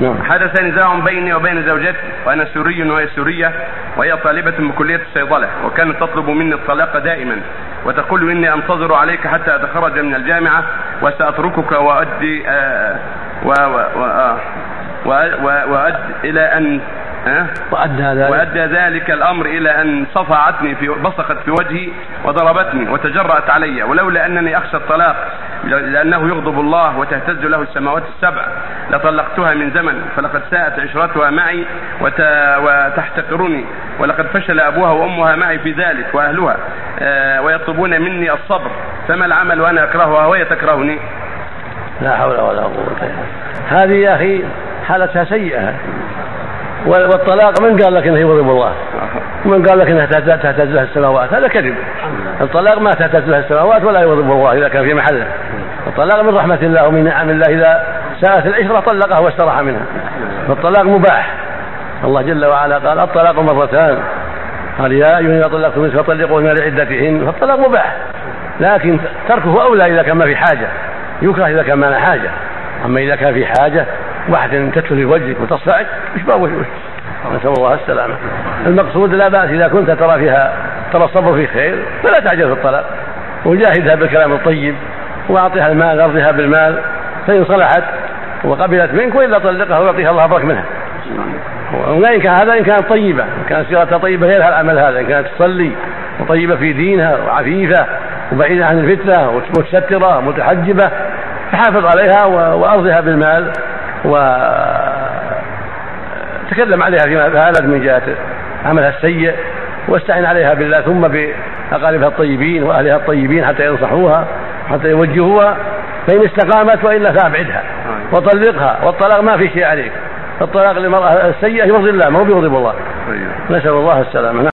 نعم حدث نزاع بيني وبين زوجتي وأنا سوري وهي سورية وهي طالبة بكليه الصيدلة وكانت تطلب مني الطلاق دائما وتقول إني أنتظر عليك حتى أتخرج من الجامعة وسأتركك وادي آه و آه وأد إلى أن آه وأدى ذلك. وأدى ذلك الأمر إلى أن صفعتني في بصقت في وجهي وضربتني وتجرأت علي ولولا أنني أخشى الطلاق لأنه يغضب الله وتهتز له السماوات السبع لطلقتها من زمن فلقد ساءت عشرتها معي وت... وتحتقرني ولقد فشل أبوها وأمها معي في ذلك وأهلها آه ويطلبون مني الصبر فما العمل وأنا أكرهها وهي تكرهني لا حول ولا قوة هذه يا أخي حالتها سيئة وال- والطلاق من قال لك إنه يغضب الله؟ من قال لك إنها تهتز لها السماوات؟ هذا كذب. الطلاق ما تهتز لها السماوات ولا يغضب الله إذا كان في محله. الطلاق من رحمة الله ومن نعم الله إذا ساءت العشرة طلقها واستراح منها. فالطلاق مباح. الله جل وعلا قال الطلاق مرتان. قال يا أيها اذا طلقتم فطلقوهن لعدتهن فالطلاق مباح. لكن تركه أولى إذا كان ما في حاجة. يكره إذا كان ما له حاجة. أما إذا كان في حاجة واحد تدخل في وجهك وتصفعك إيش باوي نسأل الله السلامة المقصود لا بأس إذا كنت ترى فيها ترى الصبر فيه خير فلا تعجل في الطلاق وجاهدها بالكلام الطيب وأعطيها المال أرضها بالمال. فإن صلحت وقبلت منك وإلا طلقها ويعطيها الله برك منها. وإن كان هذا إن كانت طيبة إن كانت سيرتها طيبة غير العمل هذا. إن كانت تصلي وطيبة في دينها وعفيفة وبعيدة عن الفتنة ومتسترة ومتحجبة فحافظ عليها وأرضها بالمال وتكلم عليها فيما فعلت من جهة عملها السيء واستعن عليها بالله ثم بأقاربها الطيبين وأهلها الطيبين حتى ينصحوها. حتى يوجهوها فإن استقامت وإلا فأبعدها وطلقها والطلاق ما في شيء عليك الطلاق للمرأة السيئة يرضي الله ما هو بيغضب الله. طيب. نسأل الله السلامة.